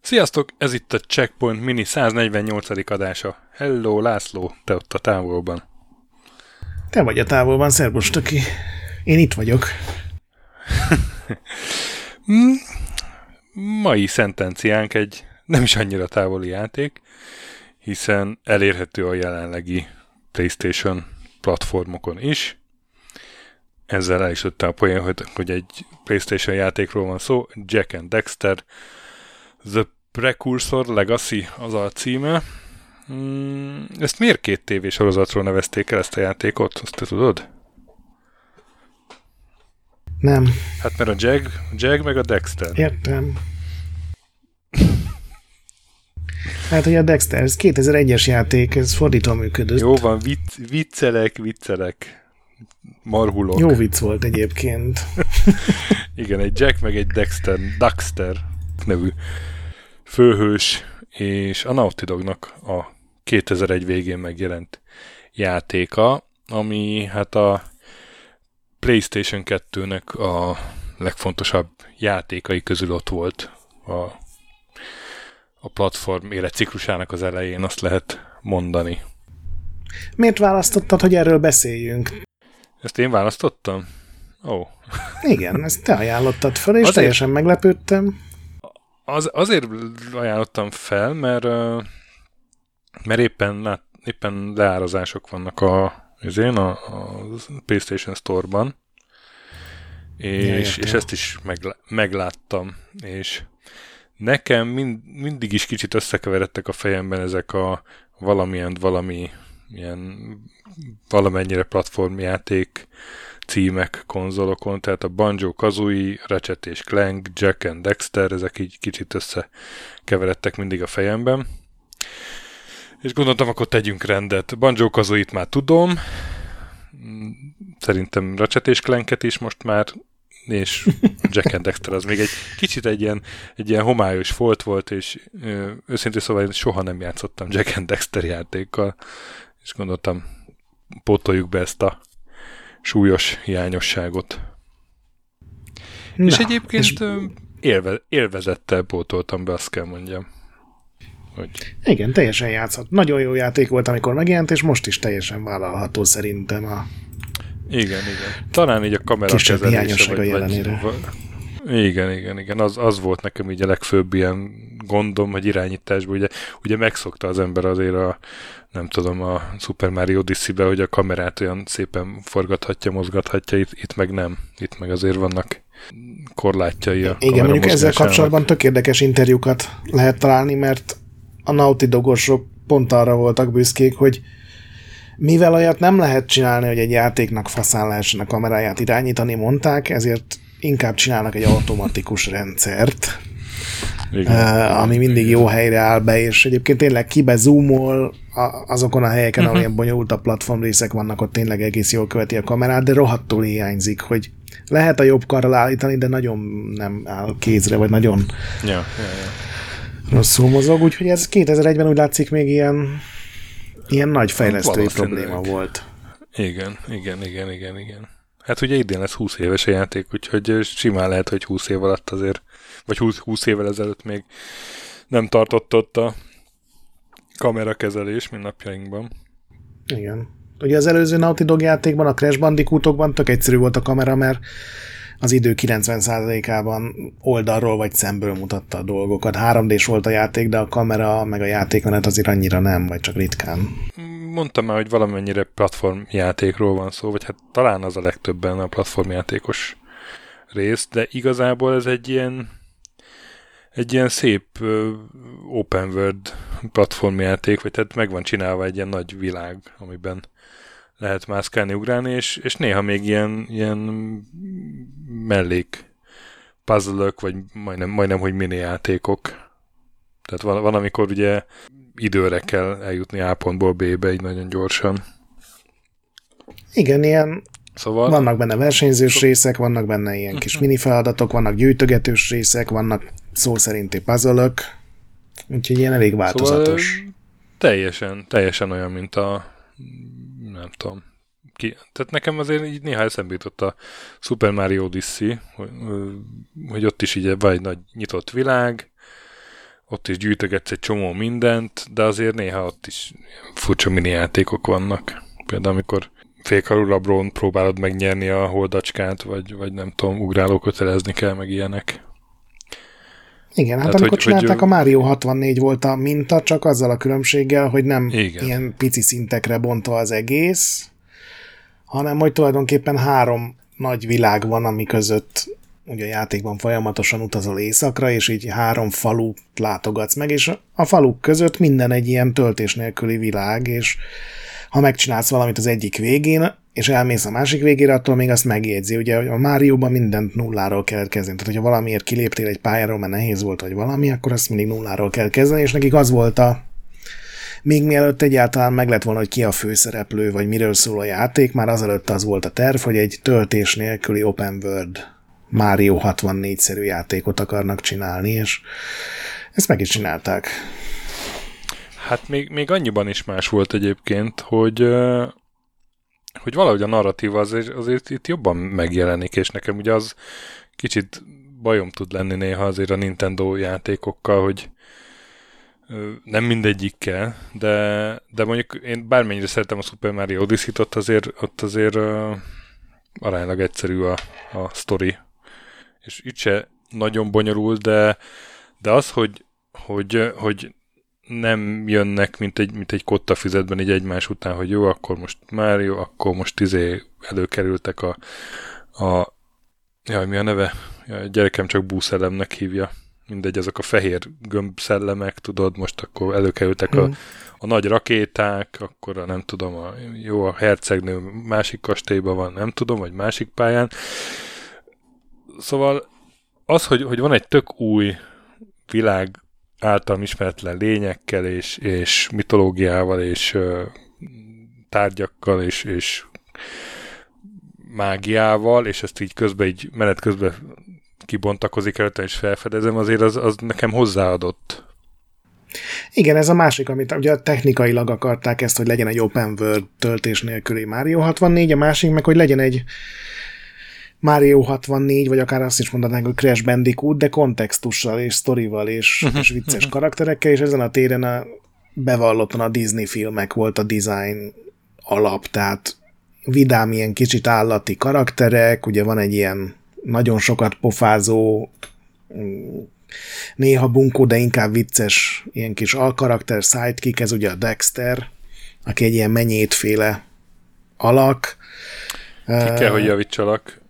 Sziasztok, ez itt a Checkpoint Mini 148. adása. Hello, László, te ott a távolban. Te vagy a távolban, szervus, töki. Én itt vagyok. Mai szentenciánk egy nem is annyira távoli játék, hiszen elérhető a jelenlegi PlayStation platformokon is. Ezzel el is a poén, hogy, hogy egy PlayStation játékról van szó, Jack and Dexter, The Precursor Legacy az a címe. Mm, ezt miért két tévésorozatról nevezték el ezt a játékot? Azt te tudod? Nem. Hát mert a Jag, Jag meg a Dexter. Értem. Hát, hogy a Dexter, ez 2001-es játék, ez fordítva működött. Jó van, vicc, viccelek, viccelek. Marhulok. Jó vicc volt egyébként. Igen, egy Jack meg egy Dexter, Daxter nevű főhős, és a Naughty Dognak a 2001 végén megjelent játéka, ami hát a PlayStation 2-nek a legfontosabb játékai közül ott volt a, a platform életciklusának az elején, azt lehet mondani. Miért választottad, hogy erről beszéljünk? Ezt én választottam? Ó. Oh. Igen, ezt te ajánlottad fel, és azért, teljesen meglepődtem. Az, azért ajánlottam fel, mert, mert éppen, éppen leárazások vannak a, én a, a PlayStation Store-ban, és, és ezt is meglá, megláttam, és nekem mind, mindig is kicsit összekeveredtek a fejemben ezek a valamilyen valami ilyen valamennyire platformjáték címek konzolokon, tehát a Banjo Kazooie, Ratchet és Clank, Jack and Dexter, ezek így kicsit összekeveredtek mindig a fejemben. És gondoltam, akkor tegyünk rendet. Banjo Kazooie-t már tudom, szerintem Ratchet és Clanket is most már, és Jack and Dexter az még egy kicsit egy ilyen, egy ilyen homályos folt volt, és őszintén szóval én soha nem játszottam Jack and Dexter játékkal, és gondoltam, pótoljuk be ezt a súlyos hiányosságot. Na, és egyébként és... Élve, élvezettel pótoltam be, azt kell mondjam. Hogy... Igen, teljesen játszott. Nagyon jó játék volt, amikor megjelent, és most is teljesen vállalható szerintem a igen, igen. Talán így a kamera Kisebb kezelése, vagy, jelenére. Vagy, igen, igen, igen. Az, az volt nekem így a legfőbb ilyen gondom, hogy irányításban ugye, ugye megszokta az ember azért a, nem tudom, a Super Mario Odyssey-be, hogy a kamerát olyan szépen forgathatja, mozgathatja, itt, itt meg nem. Itt meg azért vannak korlátjai a Igen, mondjuk ezzel kapcsolatban tök érdekes interjúkat lehet találni, mert a Naughty Dogosok pont arra voltak büszkék, hogy mivel olyat nem lehet csinálni, hogy egy játéknak faszán lehessen a kameráját irányítani, mondták, ezért inkább csinálnak egy automatikus rendszert, Igen. ami mindig jó helyre áll be, és egyébként tényleg kibe zoomol azokon a helyeken, uh-huh. ahol ilyen bonyolult a platform részek vannak, ott tényleg egész jól követi a kamerát, de rohadtul hiányzik, hogy lehet a jobb karral állítani, de nagyon nem áll kézre, vagy nagyon ja, ja, ja. rosszul mozog, úgyhogy ez 2001-ben úgy látszik még ilyen Ilyen nagy fejlesztői probléma volt. Igen, igen, igen, igen, igen. Hát ugye idén lesz 20 éves a játék, úgyhogy simán lehet, hogy 20 év alatt azért, vagy 20, 20 évvel ezelőtt még nem tartott ott a kamerakezelés, mint napjainkban. Igen. Ugye az előző Naughty Dog játékban, a Crash Bandicootokban tök egyszerű volt a kamera, mert az idő 90%-ában oldalról vagy szemből mutatta a dolgokat. 3D-s volt a játék, de a kamera meg a játékmenet azért annyira nem, vagy csak ritkán. Mondtam már, hogy valamennyire platformjátékról van szó, vagy hát talán az a legtöbben a platformjátékos rész, de igazából ez egy ilyen egy ilyen szép open world platformjáték, vagy tehát meg van csinálva egy ilyen nagy világ, amiben lehet mászkálni, ugrálni, és, és néha még ilyen, ilyen mellék puzzle vagy majdnem, majdnem, hogy mini játékok. Tehát van, van, amikor ugye időre kell eljutni A pontból B-be így nagyon gyorsan. Igen, ilyen Szóval... Vannak benne versenyzős részek, vannak benne ilyen kis mini feladatok, vannak gyűjtögetős részek, vannak szó szerinti puzzle úgyhogy ilyen elég változatos. Szóval teljesen, teljesen olyan, mint a nem tudom. Ki. Tehát nekem azért így néha eszembe jutott a Super Mario Odyssey, hogy, hogy ott is így van egy nagy nyitott világ, ott is gyűjtögetsz egy csomó mindent, de azért néha ott is furcsa mini játékok vannak. Például amikor félkarú labrón próbálod megnyerni a holdacskát, vagy, vagy nem tudom, ugráló kötelezni kell, meg ilyenek. Igen, hát Tehát, amikor hogy, csinálták, hogy... a Mario 64 volt a minta, csak azzal a különbséggel, hogy nem Igen. ilyen pici szintekre bontva az egész, hanem hogy tulajdonképpen három nagy világ van, ami között ugye a játékban folyamatosan utazol éjszakra, és így három falut látogatsz meg, és a faluk között minden egy ilyen töltés nélküli világ, és ha megcsinálsz valamit az egyik végén, és elmész a másik végére, attól még azt megjegyzi. Ugye a Márióban mindent nulláról kell kezdeni. Tehát, hogyha valamiért kiléptél egy pályáról, mert nehéz volt, vagy valami, akkor azt mindig nulláról kell kezdeni, és nekik az volt a még mielőtt egyáltalán meg lett volna, hogy ki a főszereplő, vagy miről szól a játék, már azelőtt az volt a terv, hogy egy töltés nélküli open world Mario 64-szerű játékot akarnak csinálni, és ezt meg is csinálták. Hát még, még annyiban is más volt egyébként, hogy hogy valahogy a narratíva azért, azért itt jobban megjelenik, és nekem ugye az kicsit bajom tud lenni néha azért a Nintendo játékokkal, hogy nem mindegyikkel, de, de mondjuk én bármennyire szeretem a Super Mario Odyssey-t, ott azért, ott azért uh, aránylag egyszerű a, a story. És itt se nagyon bonyolult, de, de az, hogy, hogy, hogy nem jönnek, mint egy, mint egy kotta füzetben így egymás után, hogy jó, akkor most már jó, akkor most izé előkerültek a, a jaj, mi a neve? Ja, a gyerekem csak búszellemnek hívja. Mindegy, azok a fehér gömbszellemek, tudod, most akkor előkerültek mm. a, a nagy rakéták, akkor a, nem tudom, a, jó, a hercegnő másik kastélyban van, nem tudom, vagy másik pályán. Szóval az, hogy, hogy van egy tök új világ általam ismeretlen lényekkel, és, és mitológiával, és ö, tárgyakkal, és, és mágiával, és ezt így közben, így menet közben kibontakozik előtte, és felfedezem, azért az, az nekem hozzáadott. Igen, ez a másik, amit ugye technikailag akarták ezt, hogy legyen egy open world töltés nélküli Mario 64, a másik meg, hogy legyen egy Mario 64, vagy akár azt is mondanánk, hogy Crash Bandicoot, de kontextussal és sztorival és, és vicces karakterekkel, és ezen a téren a, bevallottan a Disney filmek volt a design alap, tehát vidám ilyen kicsit állati karakterek, ugye van egy ilyen nagyon sokat pofázó, néha bunkó, de inkább vicces ilyen kis alkarakter, sidekick, ez ugye a Dexter, aki egy ilyen menyétféle alak. Ki kell, hogy javítsalak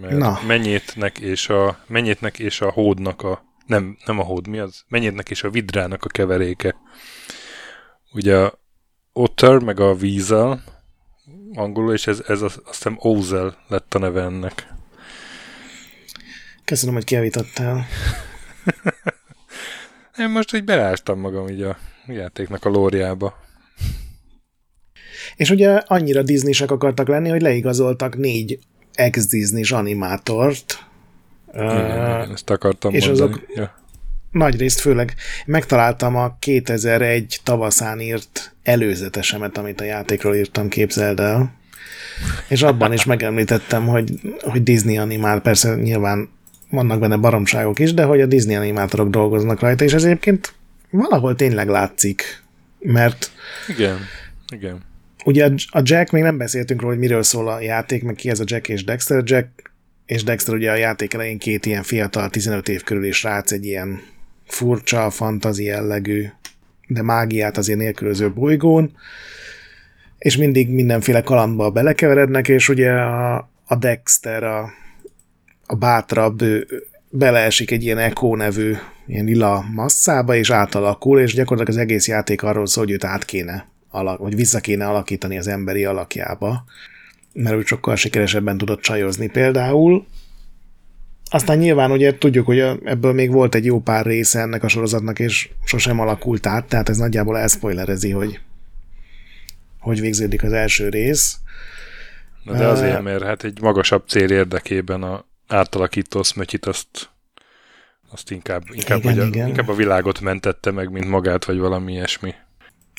mert Na. mennyétnek és a, mennyétnek és a hódnak a, nem, nem a hód, mi az? Mennyétnek és a vidrának a keveréke. Ugye a otter, meg a weasel, angolul, és ez, ez azt hiszem Ozel lett a neve ennek. Köszönöm, hogy kiavítottál. Én most így belástam magam így a játéknak a lóriába. És ugye annyira disney akartak lenni, hogy leigazoltak négy ex-Disney animátort. Igen, uh, igen, ezt akartam és mondani. Azok ja. nagy részt főleg megtaláltam a 2001 tavaszán írt előzetesemet, amit a játékról írtam, képzeld el. És abban is megemlítettem, hogy, hogy Disney animál, persze nyilván vannak benne baromságok is, de hogy a Disney animátorok dolgoznak rajta, és ez egyébként valahol tényleg látszik, mert igen, igen. Ugye a Jack, még nem beszéltünk róla, hogy miről szól a játék, meg ki ez a Jack és Dexter. Jack és Dexter ugye a játék elején két ilyen fiatal, 15 év körül is rác egy ilyen furcsa, fantazi jellegű, de mágiát azért nélkülöző bolygón, és mindig mindenféle kalandba belekeverednek, és ugye a, a Dexter, a, a bátrabb, ő beleesik egy ilyen Echo nevű ilyen lila masszába, és átalakul, és gyakorlatilag az egész játék arról szól, hogy őt át kéne alak, vagy vissza kéne alakítani az emberi alakjába, mert úgy sokkal sikeresebben tudott csajozni például. Aztán nyilván ugye tudjuk, hogy ebből még volt egy jó pár része ennek a sorozatnak, és sosem alakult át, tehát ez nagyjából elspoilerezi, hogy hogy végződik az első rész. Na de azért, mert hát egy magasabb cél érdekében a átalakító szmötyit azt, azt inkább, inkább, igen, a, igen. inkább a világot mentette meg, mint magát, vagy valami ilyesmi.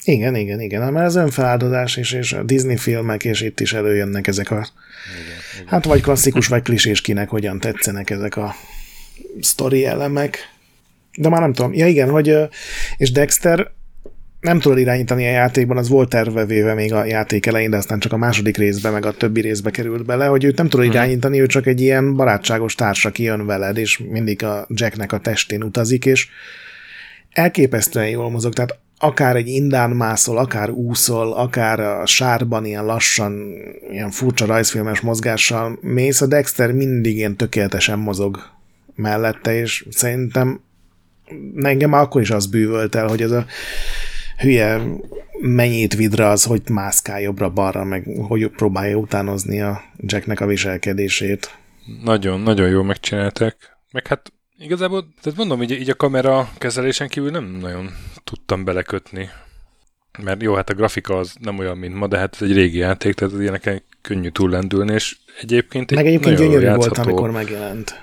Igen, igen, igen. Mert az önfeláldozás és, és a Disney filmek, és itt is előjönnek ezek a... Igen, igen. Hát vagy klasszikus, vagy klisés kinek hogyan tetszenek ezek a sztori elemek. De már nem tudom. Ja igen, hogy és Dexter nem tudod irányítani a játékban, az volt tervevéve még a játék elején, de aztán csak a második részbe, meg a többi részbe került bele, hogy őt nem tudod hmm. irányítani, ő csak egy ilyen barátságos társa, aki jön veled, és mindig a Jacknek a testén utazik, és elképesztően jól mozog, tehát akár egy indán mászol, akár úszol, akár a sárban ilyen lassan, ilyen furcsa rajzfilmes mozgással mész, a Dexter mindig ilyen tökéletesen mozog mellette, és szerintem engem akkor is az bűvölt el, hogy ez a hülye mennyit vidra az, hogy mászkál jobbra-balra, meg hogy próbálja utánozni a Jacknek a viselkedését. Nagyon, nagyon jól megcsinálták. Meg hát igazából, tehát mondom, így, így a kamera kezelésen kívül nem nagyon tudtam belekötni. Mert jó, hát a grafika az nem olyan, mint ma, de hát ez egy régi játék, tehát ilyeneken könnyű túllendülni, és egyébként Meg egyébként gyönyörű volt, amikor megjelent.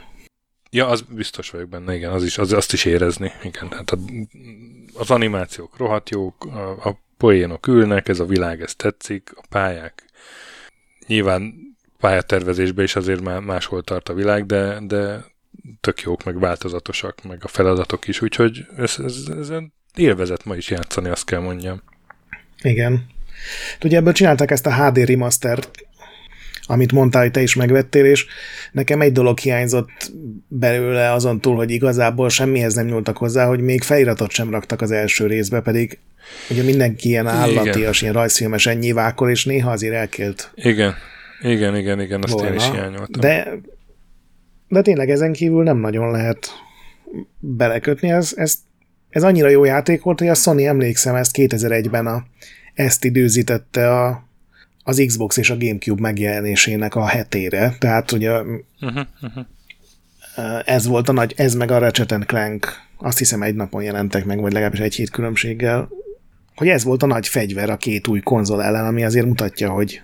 Ja, az biztos vagyok benne, igen, az is, az, azt is érezni, igen. Tehát a, az animációk rohadt jók, a, a poénok ülnek, ez a világ, ez tetszik, a pályák. Nyilván pályatervezésben is azért már máshol tart a világ, de, de tök jók, meg változatosak, meg a feladatok is, úgyhogy ez, ez, ez élvezet ma is játszani, azt kell mondjam. Igen. Ugye ebből csinálták ezt a HD remastert, amit mondtál, hogy te is megvettél, és nekem egy dolog hiányzott belőle azon túl, hogy igazából semmihez nem nyúltak hozzá, hogy még feliratot sem raktak az első részbe, pedig ugye mindenki ilyen állatias, ilyen rajzfilmes nyilvákol, és néha azért elkélt. Igen, igen, igen, igen, azt volna. én is hiányoltam. De, de tényleg ezen kívül nem nagyon lehet belekötni, ez, ez, ez annyira jó játék volt, hogy a Sony emlékszem, ezt 2001-ben a, ezt időzítette a az Xbox és a Gamecube megjelenésének a hetére, tehát ugye uh-huh, uh-huh. ez volt a nagy, ez meg a Ratchet Clank, azt hiszem egy napon jelentek meg, vagy legalábbis egy hét különbséggel, hogy ez volt a nagy fegyver a két új konzol ellen, ami azért mutatja, hogy,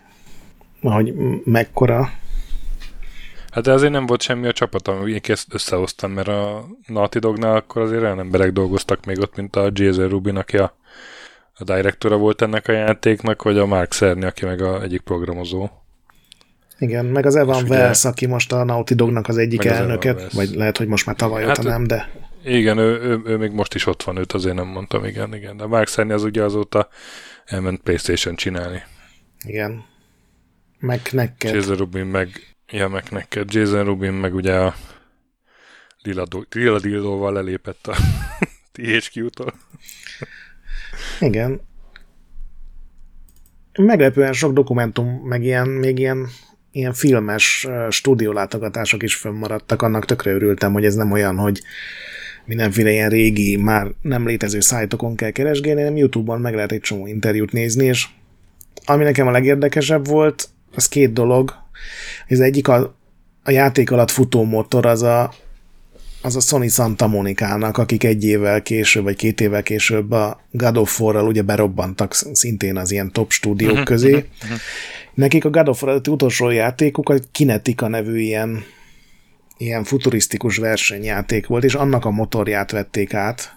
hogy mekkora Hát de azért nem volt semmi a csapat, ami ezt összehoztam, mert a Naughty Dognál akkor azért olyan emberek dolgoztak még ott, mint a Jason Rubin, aki a a directora volt ennek a játéknak, vagy a Mark Cerny, aki meg a egyik programozó. Igen, meg az Evan Wells, aki most a Naughty Dognak az egyik elnöke, az vagy lehet, hogy most már tavaly hát, óta nem, de... Igen, ő, ő, ő, még most is ott van, őt azért nem mondtam, igen, igen. De Mark Cerny az ugye azóta elment Playstation csinálni. Igen. Meg neked. Jason Rubin meg, neked. Jason Rubin meg ugye a Lila, Lila Dildóval lelépett a THQ-tól. Igen. Meglepően sok dokumentum, meg ilyen, még ilyen, ilyen filmes stúdiólátogatások is fönnmaradtak. Annak tökre örültem, hogy ez nem olyan, hogy mindenféle ilyen régi, már nem létező szájtokon kell keresgélni, hanem YouTube-on meg lehet egy csomó interjút nézni, és ami nekem a legérdekesebb volt, az két dolog. Az egyik a, a játék alatt futó motor, az a, az a Sony Santa Monica-nak, akik egy évvel később, vagy két évvel később a God of War-ral ugye berobbantak szintén az ilyen top stúdiók uh-huh, közé. Uh-huh, uh-huh. Nekik a God of War utolsó játékuk a Kinetica nevű ilyen, ilyen futurisztikus versenyjáték volt, és annak a motorját vették át,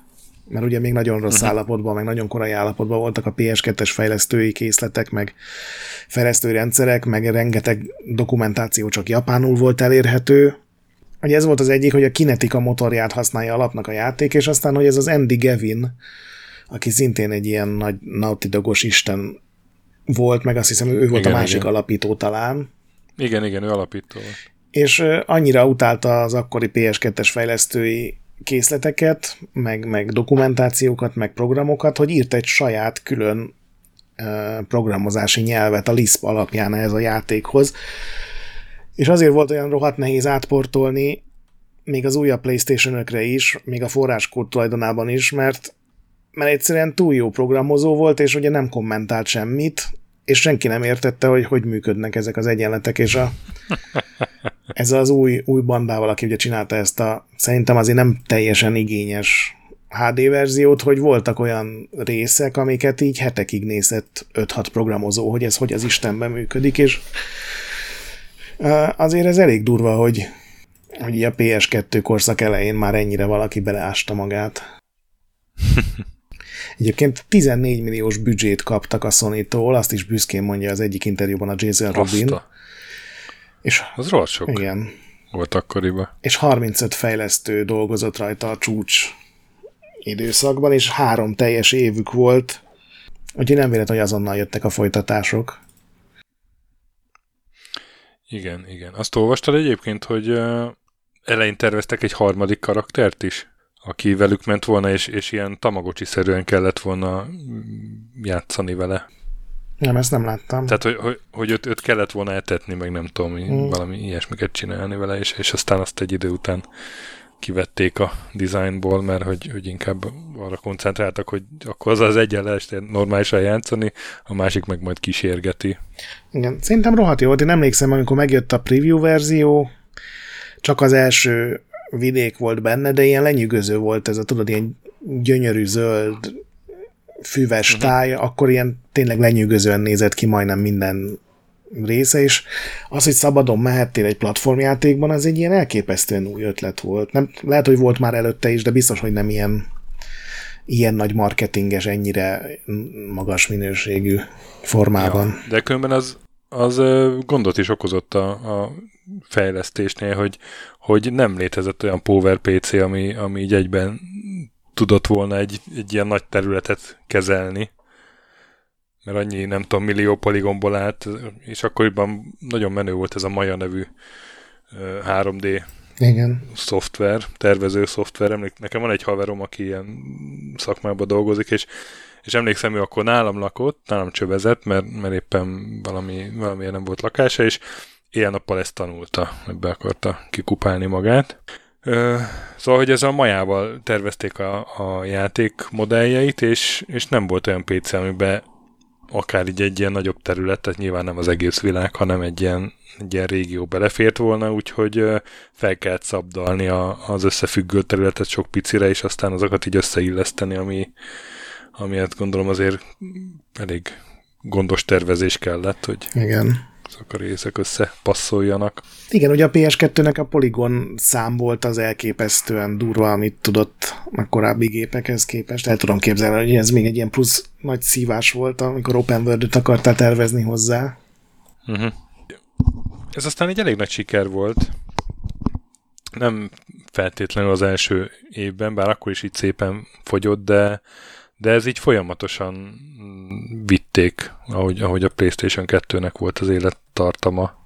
mert ugye még nagyon rossz uh-huh. állapotban, meg nagyon korai állapotban voltak a PS2-es fejlesztői készletek, meg fejlesztői rendszerek, meg rengeteg dokumentáció csak japánul volt elérhető, hogy ez volt az egyik, hogy a Kinetica motorját használja alapnak a játék, és aztán, hogy ez az Andy Gavin, aki szintén egy ilyen nagy Naughty Dogos isten volt, meg azt hiszem, ő volt igen, a másik igen. alapító talán. Igen, igen, ő alapító. És annyira utálta az akkori PS2-es fejlesztői készleteket, meg, meg dokumentációkat, meg programokat, hogy írt egy saját külön programozási nyelvet a Lisp alapján ez a játékhoz, és azért volt olyan rohadt nehéz átportolni, még az újabb Playstation-ökre is, még a forráskód tulajdonában is, mert, mert egyszerűen túl jó programozó volt, és ugye nem kommentált semmit, és senki nem értette, hogy hogy működnek ezek az egyenletek, és a, ez az új, új bandával, aki ugye csinálta ezt a, szerintem azért nem teljesen igényes HD verziót, hogy voltak olyan részek, amiket így hetekig nézett 5-6 programozó, hogy ez hogy az Istenben működik, és Azért ez elég durva, hogy, hogy a PS2 korszak elején már ennyire valaki beleásta magát. Egyébként 14 milliós büdzsét kaptak a Sony-tól, azt is büszkén mondja az egyik interjúban a Jason a- És, Az rohadt sok igen, volt akkoriban. és 35 fejlesztő dolgozott rajta a csúcs időszakban, és három teljes évük volt, úgyhogy nem véletlen, hogy azonnal jöttek a folytatások. Igen, igen. Azt olvastad egyébként, hogy elején terveztek egy harmadik karaktert is, aki velük ment volna, és, és ilyen tamagocsi-szerűen kellett volna játszani vele. Nem, ezt nem láttam. Tehát, hogy, hogy, hogy őt, őt kellett volna etetni, meg nem tudom, Mm. valami ilyesmiket csinálni vele, és, és aztán azt egy idő után kivették a designból, mert hogy, hogy inkább arra koncentráltak, hogy akkor az az egyen lehet normálisan játszani, a másik meg majd kísérgeti. Igen, szerintem rohadt jó. Én emlékszem, amikor megjött a preview verzió, csak az első vidék volt benne, de ilyen lenyűgöző volt ez a, tudod, ilyen gyönyörű zöld füves uh-huh. táj, akkor ilyen tényleg lenyűgözően nézett ki majdnem minden része, és az, hogy szabadon mehettél egy platformjátékban, az egy ilyen elképesztően új ötlet volt. Nem, lehet, hogy volt már előtte is, de biztos, hogy nem ilyen ilyen nagy marketinges, ennyire magas minőségű formában. Ja. De különben az, az gondot is okozott a, a fejlesztésnél, hogy, hogy nem létezett olyan Power PC, ami, ami így egyben tudott volna egy, egy ilyen nagy területet kezelni, mert annyi, nem tudom, millió poligomból állt, és akkoriban nagyon menő volt ez a Maya nevű ö, 3D Igen. szoftver, tervező szoftver. Emlék, nekem van egy haverom, aki ilyen szakmában dolgozik, és, és emlékszem, ő akkor nálam lakott, nálam csövezett, mert, mert éppen valami, valamiért nem volt lakása, és éjjel-nappal ezt tanulta, ebbe akarta kikupálni magát. Ö, szóval, hogy ez a majával tervezték a, a játék modelljeit, és, és nem volt olyan PC, amiben akár így egy ilyen nagyobb terület, tehát nyilván nem az egész világ, hanem egy ilyen, egy ilyen régió belefért volna, úgyhogy fel kellett szabdalni a, az összefüggő területet sok picire, és aztán azokat így összeilleszteni, ami, ami hát gondolom azért elég gondos tervezés kellett, hogy Igen. Azok a részek összepasszoljanak. Igen, ugye a PS2-nek a poligon szám volt az elképesztően durva, amit tudott a korábbi gépekhez képest. El tudom képzelni, hogy ez még egy ilyen plusz nagy szívás volt, amikor open world akartál tervezni hozzá. Uh-huh. Ez aztán egy elég nagy siker volt. Nem feltétlenül az első évben, bár akkor is így szépen fogyott, de, de ez így folyamatosan vitték, ahogy, ahogy a PlayStation 2-nek volt az élettartama.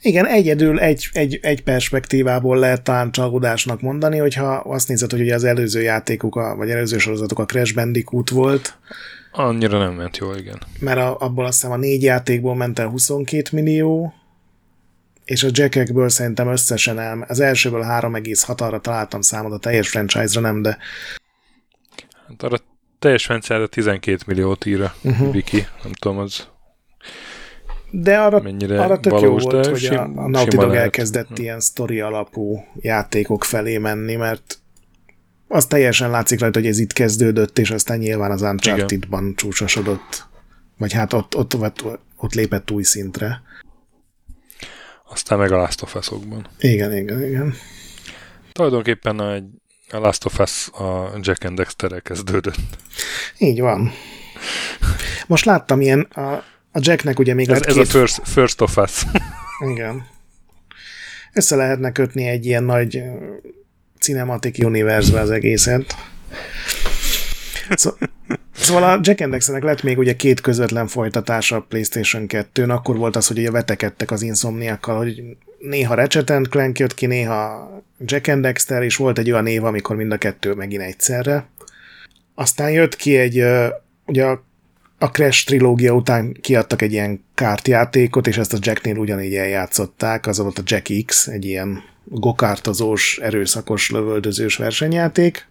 Igen, egyedül egy, egy, egy perspektívából lehet talán csalódásnak mondani, hogyha azt nézed, hogy ugye az előző játékuk, a, vagy előző sorozatok a Crash Bandicoot volt, Annyira nem ment jól, igen. mert a, abból azt hiszem a négy játékból ment el 22 millió, és a jackekből szerintem összesen el, az elsőből 3,6 arra találtam számot, a teljes franchise-ra nem, de Hát arra teljes rendszerre 12 milliót ír a uh-huh. Viki. Nem tudom, az de arra, mennyire arra tök valós, jó volt, hogy sim, a, a Naughty Dog lehet. elkezdett ilyen sztori alapú játékok felé menni, mert az teljesen látszik rajta, hogy ez itt kezdődött, és aztán nyilván az Uncharted-ban csúcsosodott, vagy hát ott, ott, ott, ott lépett új szintre. Aztán meg a Last of Us-okban. Igen, igen, igen. Tulajdonképpen a, a Last of Us a Jack and Dexter kezdődött. Így van. Most láttam ilyen, a, a Jacknek ugye még Ez, lett ez két... a first, first of Us. Igen. Össze lehetne kötni egy ilyen nagy cinematic universe az egészet. Szó, szóval a Jack and Dexternek lett még ugye két közvetlen folytatása a PlayStation 2-n, akkor volt az, hogy ugye vetekedtek az insomniakkal, hogy néha Ratchet Clank jött ki, néha Jack and Dexter, és volt egy olyan év, amikor mind a kettő megint egyszerre. Aztán jött ki egy, ugye a a Crash trilógia után kiadtak egy ilyen kártjátékot, és ezt a Jacknél ugyanígy eljátszották, az volt a Jack X, egy ilyen gokártozós, erőszakos, lövöldözős versenyjáték.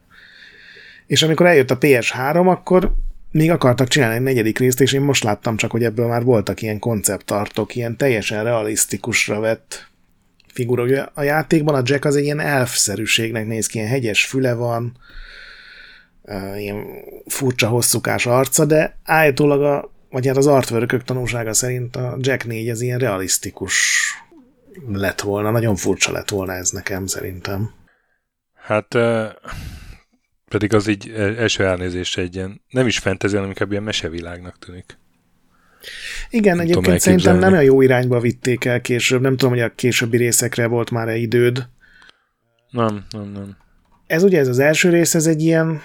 És amikor eljött a PS3, akkor még akartak csinálni egy negyedik részt, és én most láttam csak, hogy ebből már voltak ilyen konceptartok, ilyen teljesen realisztikusra vett figura. A játékban a Jack az egy ilyen elfszerűségnek néz ki, ilyen hegyes füle van, ilyen furcsa hosszúkás arca, de állítólag a, vagy hát az artwork tanúsága szerint a Jack 4 az ilyen realisztikus lett volna, nagyon furcsa lett volna ez nekem szerintem. Hát Pedig az így első elnézésre egy ilyen, nem is fantasy, hanem inkább ilyen mesevilágnak tűnik. Igen, nem egyébként szerintem nem a jó irányba vitték el később. Nem tudom, hogy a későbbi részekre volt már-e időd. Nem, nem, nem. Ez ugye ez az első rész, ez egy ilyen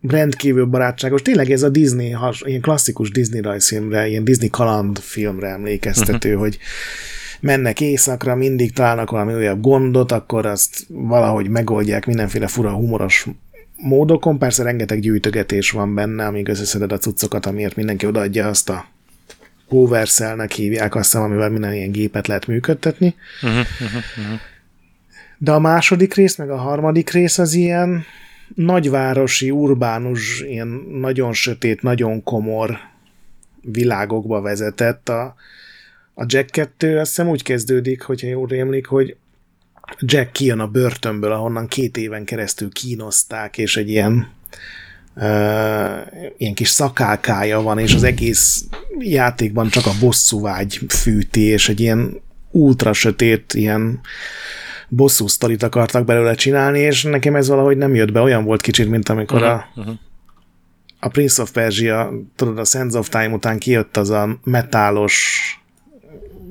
rendkívül barátságos. Tényleg ez a Disney, has, ilyen klasszikus Disney rajzfilmre, ilyen Disney kalandfilmre emlékeztető, uh-huh. hogy mennek éjszakra, mindig találnak valami újabb gondot, akkor azt valahogy megoldják mindenféle fura humoros módokon. Persze rengeteg gyűjtögetés van benne, amíg összeszeded a cuccokat, amiért mindenki odaadja azt a power hívják azt, amivel minden ilyen gépet lehet működtetni. Uh-huh, uh-huh, uh-huh. De a második rész, meg a harmadik rész az ilyen nagyvárosi, urbánus, ilyen nagyon sötét, nagyon komor világokba vezetett. A, a Jack 2 azt hiszem úgy kezdődik, hogyha jól rémlik, hogy Jack kijön a börtönből, ahonnan két éven keresztül kínozták, és egy ilyen uh, ilyen kis szakálkája van, és az egész játékban csak a bosszúvágy fűti, és egy ilyen ultra sötét, ilyen bosszú sztorit akartak belőle csinálni, és nekem ez valahogy nem jött be. Olyan volt kicsit, mint amikor uh-huh, a, uh-huh. a Prince of Persia, tudod, a Sands of Time után kijött az a metálos,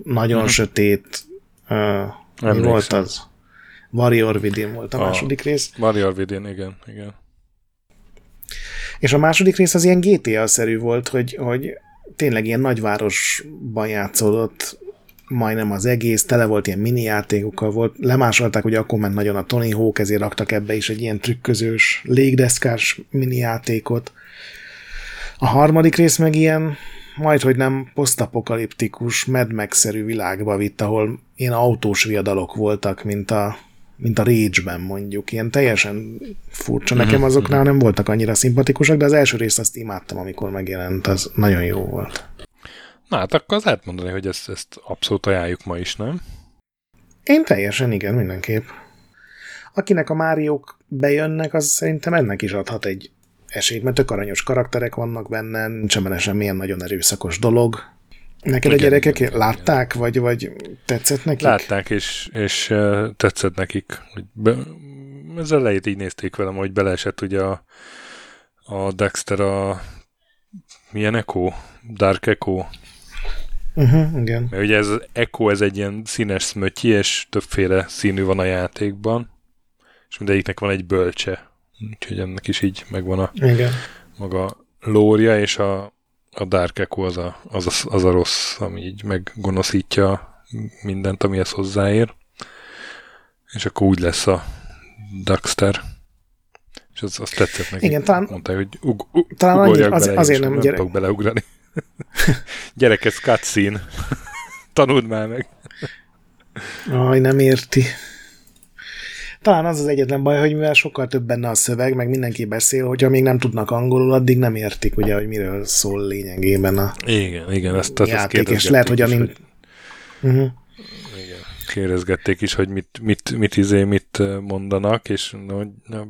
nagyon uh-huh. sötét, uh, mi volt az? Warrior Within volt a, a második rész. Warrior Within, igen, igen. És a második rész az ilyen GTA-szerű volt, hogy, hogy tényleg ilyen nagyvárosban játszódott, majdnem az egész, tele volt ilyen mini játékokkal volt, lemásolták, hogy akkor ment nagyon a Tony Hawk, ezért raktak ebbe is egy ilyen trükközős, légdeszkás mini játékot. A harmadik rész meg ilyen, majd hogy nem posztapokaliptikus, Mad Max-szerű világba vitt, ahol ilyen autós viadalok voltak, mint a, mint a Rage-ben mondjuk. Ilyen teljesen furcsa. Nekem mhm, azoknál mhm. nem voltak annyira szimpatikusak, de az első részt azt imádtam, amikor megjelent, az nagyon jó volt. Na hát akkor az lehet mondani, hogy ezt, ezt abszolút ajánljuk ma is, nem? Én teljesen igen, mindenképp. Akinek a Máriók bejönnek, az szerintem ennek is adhat egy esélyt, mert tök aranyos karakterek vannak benne, nincsen benne semmilyen nagyon erőszakos dolog. Neked igen, a gyerekek igen, látták, vagy, vagy tetszett nekik? Látták, és, és uh, tetszett nekik. Be, ez elejét így nézték velem, hogy beleesett ugye a, a Dexter a milyen Echo? Dark Echo Uh-huh, igen. Mert ugye ez az Echo, ez egy ilyen színes szmötyi, és többféle színű van a játékban, és mindegyiknek van egy bölcse. Úgyhogy ennek is így megvan a igen. maga lória, és a, a Dark Echo az a, az, a, az a rossz, ami így meggonoszítja mindent, amihez hozzáér. És akkor úgy lesz a Daxter. És az, az tetszett neki. Igen, talán, Mondta, hogy ug, ug, talán annyi, az, bele, azért nem, nem gyere... beleugrani. Gyerek, ez cutscene. Tanuld már meg. Aj, nem érti. Talán az az egyetlen baj, hogy mivel sokkal több benne a szöveg, meg mindenki beszél, hogyha még nem tudnak angolul, addig nem értik, ugye, hogy miről szól lényegében a Igen, igen, ezt, ezt játék, és lehet, hogy amint... Hogy... Uh-huh kérdezgették is, hogy mit, mit, mit, izé, mit mondanak, és no,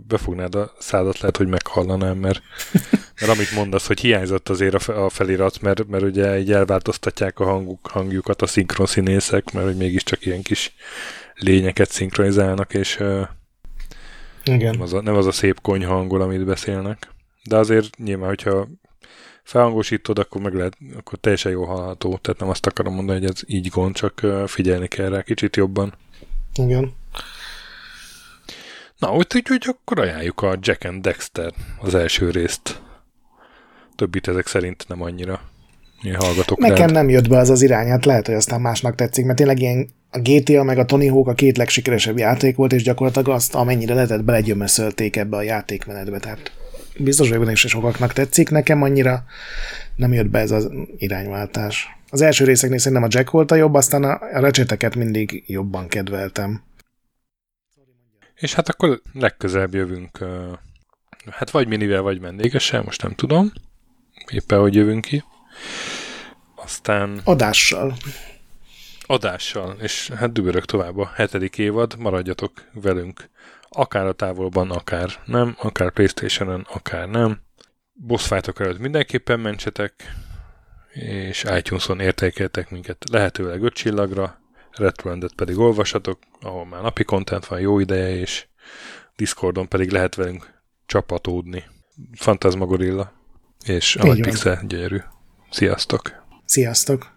befognád a szádat, lehet, hogy meghallanám, mert, mert amit mondasz, hogy hiányzott azért a, a felirat, mert, mert ugye így elváltoztatják a hanguk, hangjukat a szinkron színészek, mert hogy mégiscsak ilyen kis lényeket szinkronizálnak, és Igen. Nem, az a, nem az a szép konyha angol, amit beszélnek. De azért nyilván, hogyha felhangosítod, akkor meg lehet, akkor teljesen jó hallható. Tehát nem azt akarom mondani, hogy ez így gond, csak figyelni kell rá kicsit jobban. Igen. Na, úgy hogy akkor ajánljuk a Jack and Dexter az első részt. Többit ezek szerint nem annyira. Hallgatok Nekem rád. nem jött be az az irány, hát lehet, hogy aztán másnak tetszik, mert tényleg ilyen a GTA meg a Tony Hawk a két legsikeresebb játék volt, és gyakorlatilag azt, amennyire lehetett, belegyömöszölték ebbe a játékmenetbe, tehát biztos vagyok benne, sokaknak tetszik, nekem annyira nem jött be ez az irányváltás. Az első részeknél szerintem a Jack volt a jobb, aztán a, a recseteket mindig jobban kedveltem. És hát akkor legközelebb jövünk, hát vagy minivel, vagy vendégessel, most nem tudom. Éppen, hogy jövünk ki. Aztán... Adással. Adással, és hát dübörök tovább a hetedik évad, maradjatok velünk akár a távolban, akár nem, akár Playstation-en, akár nem. Boss előtt mindenképpen mentsetek, és iTunes-on értékeltek minket lehetőleg 5 csillagra, Retroendet pedig olvasatok, ahol már napi content van jó ideje, és Discordon pedig lehet velünk csapatódni. Fantasmagorilla és a Így nagy van. pixel gyönyörű. Sziasztok! Sziasztok!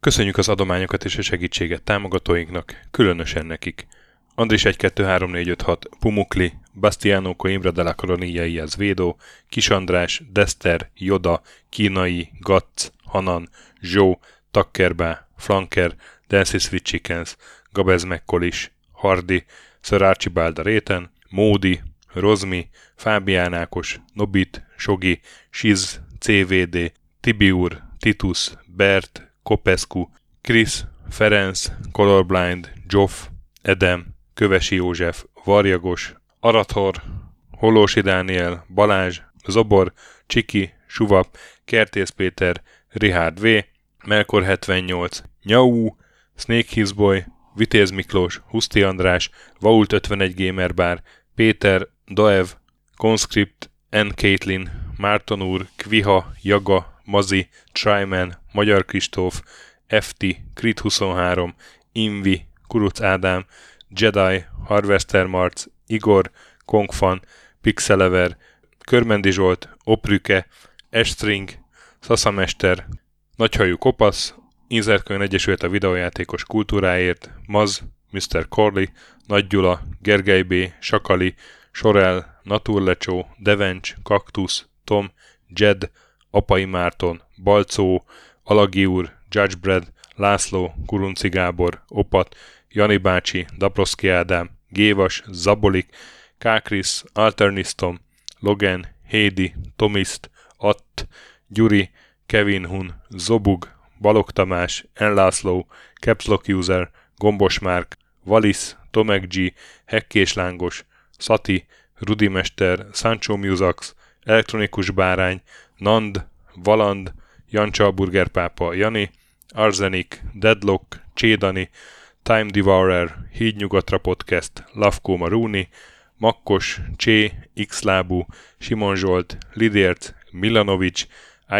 Köszönjük az adományokat és a segítséget támogatóinknak, különösen nekik. Andris 1 2 3 4 5 6, Pumukli, Bastiano Coimbra de la Coronia Védó, Kis András, Dester, Joda, Kínai, Gatz, Hanan, Zsó, Takkerbá, Flanker, Dancy Sweet Chickens, Gabez Mekkolis, Hardi, Sir Archibald Réten, Módi, Rozmi, Fábián Ákos, Nobit, Sogi, Siz, CVD, Tibiur, Titus, Bert, Kopescu, Krisz, Ferenc, Colorblind, Joff, Edem, Kövesi József, Varjagos, Arathor, Holósi Dániel, Balázs, Zobor, Csiki, Suvap, Kertész Péter, Richard V, Melkor 78, Nyau, Snake Hizboy, Vitéz Miklós, Huszti András, Vault 51 Gamer Péter, Daev, Conscript, N. Caitlin, Márton úr, Kviha, Jaga, Mazi, Tryman, Magyar Kristóf, FT, Crit 23, Invi, Kuruc Ádám, Jedi, Harvester Marc, Igor, Kongfan, Pixelever, Körmendi Zsolt, Oprüke, Estring, Szaszamester, Nagyhajú Kopasz, Inzerkönyv Egyesült a videójátékos kultúráért, Maz, Mr. Corley, Nagy Gyula, Gergely B., Sakali, Sorel, Naturlecsó, Devencs, Kaktusz, Tom, Jed, Apai Márton, Balcó, Alagi úr, Judgebred, László, Kurunci Gábor, Opat, Jani bácsi, Daproszki Ádám, Gévas, Zabolik, Kákris, Alternisztom, Logan, Hédi, Tomiszt, Att, Gyuri, Kevin Hun, Zobug, Balog Tamás, Enlászló, Capslock User, Gombos Márk, Valisz, Tomek G, Hekkés Lángos, Szati, Rudimester, Sancho Musax, Elektronikus Bárány, Nand, Valand, Jancsa Burgerpápa, Jani, Arzenik, Deadlock, Csédani, Time Devourer, Hídnyugatra Podcast, Lavkó Maruni, Makkos, Csé, Xlábú, Simon Zsolt, Lidért, Milanovic,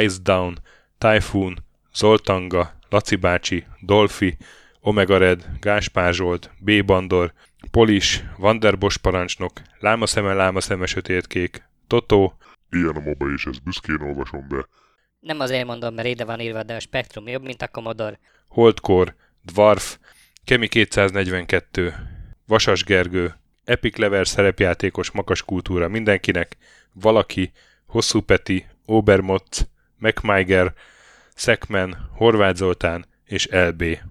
Ice Down, Typhoon, Zoltanga, Laci bácsi, Dolfi, Omega Red, Gáspár Zsolt, B. Bandor, Polis, Vanderbos parancsnok, Lámaszeme, Lámaszeme, Sötétkék, Totó, Ilyen a moba, és ezt büszkén olvasom be. Nem azért mondom, mert ide van írva, de a Spektrum jobb, mint a Commodore. Holdkor, Dwarf, Kemi 242, Vasas Gergő, Epic Level szerepjátékos makas kultúra mindenkinek, Valaki, Hosszú Peti, Obermotz, MacMiger, Szekmen, Horváth Zoltán és LB.